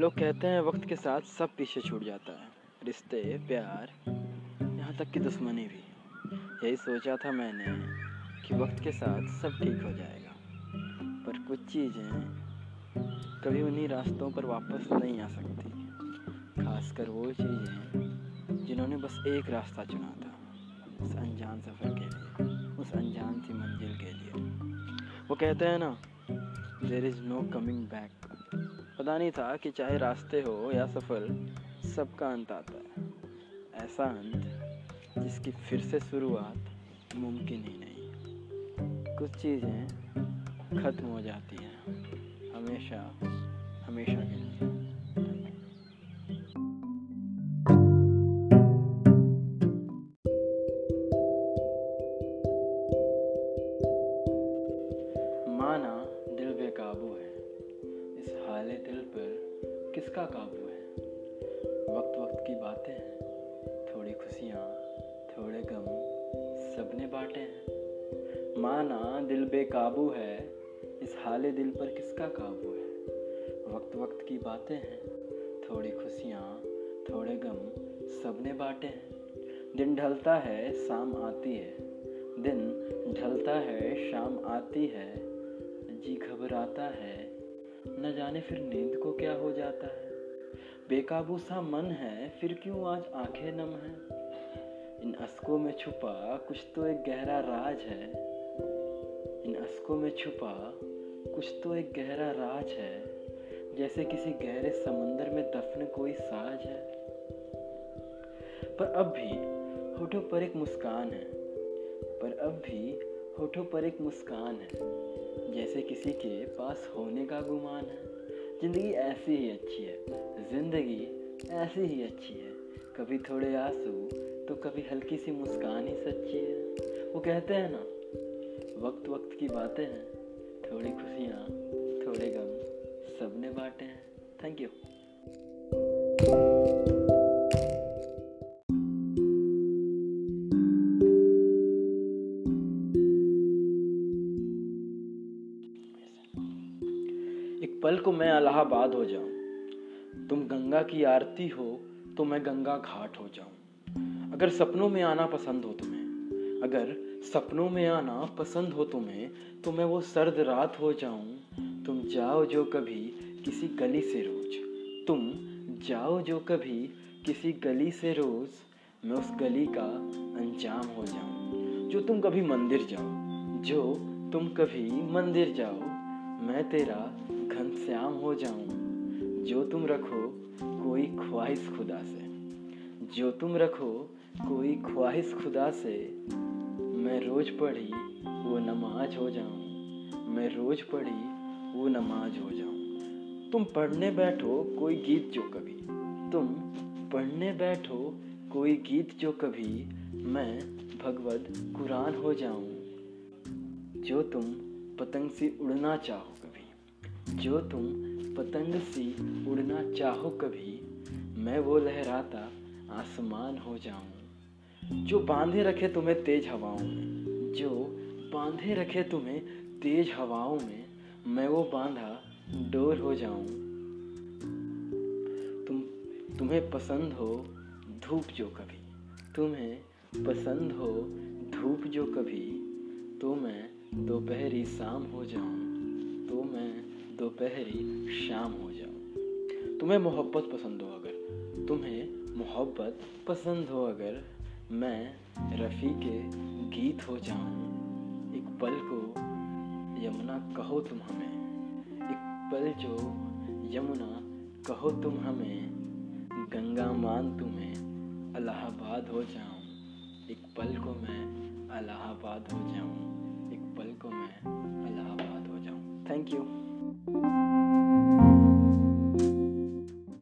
लोग कहते हैं वक्त के साथ सब पीछे छूट जाता है। रिश्ते, प्यार, यहाँ तक कि दुश्मनी भी। यही सोचा था मैंने कि वक्त के साथ सब ठीक हो जाएगा। पर कुछ चीज़ें कभी उन्हीं रास्तों पर वापस नहीं आ सकती। खासकर वो चीज़ें जिन्होंने बस एक रास्ता चुना था, उस अनजान सफ़र के लिए, उस अनजान सी मंजिल के लिए। वो कहते हैं ना there is no coming back पता नहीं था कि चाहे रास्ते हो या सफ़र सबका अंत आता है। ऐसा अंत जिसकी फिर से शुरुआत मुमकिन ही नहीं। कुछ चीज़ें ख़त्म हो जाती हैं। हमेशा हमेशा के लिए। किसका काबू है? वक्त वक्त की बातें हैं थोड़ी खुशियाँ, थोड़े गम, सबने बांटे हैं। माना दिल बेकाबू है, इस हाले दिल पर किसका काबू है? वक्त वक्त की बातें हैं, थोड़ी खुशियाँ, थोड़े गम, सबने बांटे हैं। दिन ढलता है, शाम आती है। दिन ढलता है, शाम आती है। जी घबराता है न जाने फिर नींद को क्या हो जाता है। बेकाबू सा मन है, फिर क्यों आज आँखें नम है? इन अस्कों में छुपा कुछ तो एक गहरा राज है। इन अस्कों में छुपा कुछ तो एक गहरा राज है। जैसे किसी गहरे समंदर में दफन कोई साज है। पर अब भी होठों पर एक मुस्कान है। पर अब भी होठों पर एक मुस्कान है, जैसे किसी के पास होने का गुमान है। ज़िंदगी ऐसी ही अच्छी है, ज़िंदगी ऐसी ही अच्छी है। कभी थोड़े आँसू तो कभी हल्की सी मुस्कान ही सच्ची है। वो कहते हैं ना वक्त वक्त की बातें हैं, थोड़ी खुशियाँ, थोड़े गम सबने बांटे हैं। थैंक यू एक पल को मैं अलाहाबाद हो जाऊँ। तुम गंगा की आरती हो तो मैं गंगा घाट हो जाऊँ। अगर सपनों में आना पसंद हो तुम्हें, अगर सपनों में आना पसंद हो तुम्हें तो मैं वो सर्द रात हो जाऊँ। तुम जाओ जो कभी किसी गली से रोज। तुम जाओ जो कभी किसी गली से रोज। मैं उस गली का अंजाम हो जाऊँ, जो तुम कभी मंदिर जाओ। जो तुम कभी मंदिर जाओ, मैं तेरा घनश्याम हो जाऊँ, जो तुम रखो कोई ख्वाहिश खुदा से। जो तुम रखो कोई ख्वाहिश खुदा से, मैं रोज पढ़ी वो नमाज़ हो जाऊँ। मैं रोज पढ़ी वो नमाज़ हो जाऊँ। तुम पढ़ने बैठो कोई गीत जो कभी। तुम पढ़ने बैठो कोई गीत जो कभी। मैं भगवत कुरान हो जाऊँ। जो तुम पतंग से उड़ना चाहो कभी जो तुम पतंग सी उड़ना चाहो कभी, मैं वो लहराता आसमान हो जाऊँ, जो बांधे रखे तुम्हें तेज हवाओं में, जो बांधे रखे तुम्हें तेज हवाओं में, मैं वो बांधा डोर हो जाऊँ। तुम, तुम्हें पसंद हो धूप जो कभी, तुम्हें पसंद हो धूप जो कभी तो मैं दोपहरी शाम हो जाऊँ तो मैं दोपहरी शाम हो जाऊँ तुम्हें मोहब्बत पसंद हो अगर, तुम्हें मोहब्बत पसंद हो अगर मैं रफ़ी के गीत हो जाऊँ, एक पल को यमुना कहो तुम हमें, एक पल जो यमुना कहो तुम हमें, गंगा मान तुम्हें अलाहाबाद हो जाऊँ, एक पल को मैं अलाहाबाद हो जाऊँ, एक पल को मैं इलाहाबाद हो जाऊँ। Thank you Thank you.